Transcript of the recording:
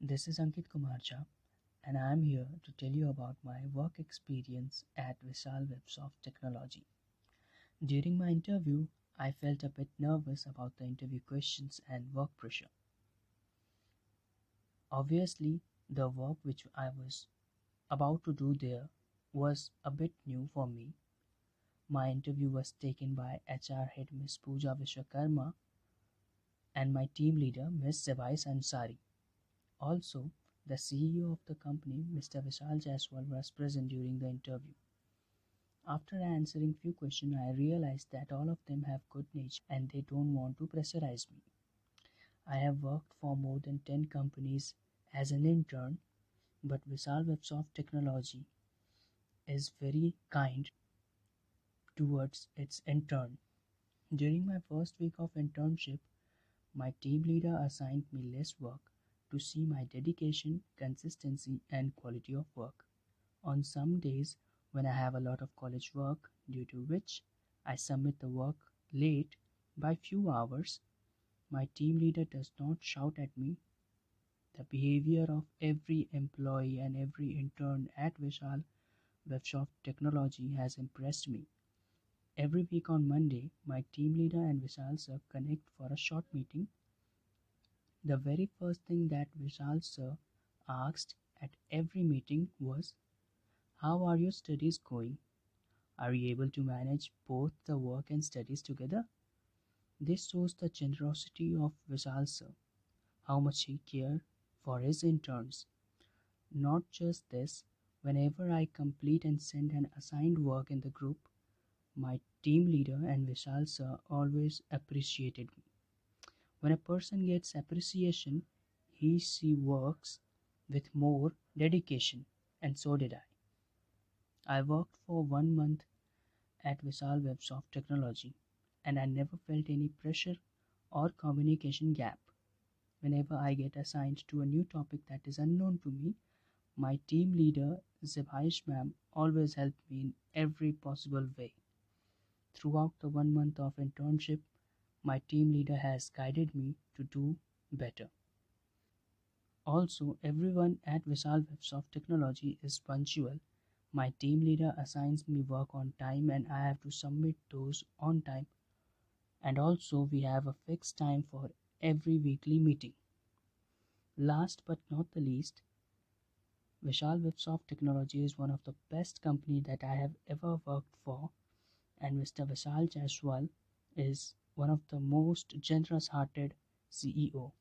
This is Ankit Kumar Jha, and I am here to tell you about my work experience at Vishal Websoft Technology. During my interview, I felt a bit nervous about the interview questions and work pressure. Obviously, the work which I was about to do there was a bit new for me. My interview was taken by HR head Ms. Pooja Vishwakarma and my team leader Ms. Zabais Ansari. Also, the CEO of the company, Mr. Vishal Jaiswal, was present during the interview. After answering few questions, I realized that all of them have good nature and they don't want to pressurize me. I have worked for more than 10 companies as an intern, but Vishal Websoft Technology is very kind towards its intern. During my first week of internship, my team leader assigned me less work to see my dedication, consistency, and quality of work. On some days when I have a lot of college work, due to which I submit the work late by few hours, my team leader does not shout at me. The behavior of every employee and every intern at Vishal Websoft Technology has impressed me. Every week on Monday, my team leader and Vishal sir connect for a short meeting the very first thing that Vishal sir asked at every meeting was, How are your studies going? Are you able to manage both the work and studies together? This shows the generosity of Vishal sir, how much he cared for his interns. Not just this, whenever I complete and send an assigned work in the group, my team leader and Vishal sir always appreciated me. When a person gets appreciation, he she works with more dedication, and so did I. I worked for one month at Vishal Websoft Technology, and I never felt any pressure or communication gap. Whenever I get assigned to a new topic that is unknown to me, my team leader Zabaish ma'am always helped me in every possible way. Throughout the one month of internship, my team leader has guided me to do better. Also, everyone at Vishal Websoft Technology is punctual. My team leader assigns me work on time and I have to submit those on time. And also, we have a fixed time for every weekly meeting. Last but not the least, Vishal Websoft Technology is one of the best company that I have ever worked for and Mr. Vishal Jaiswal is one of the most generous hearted CEO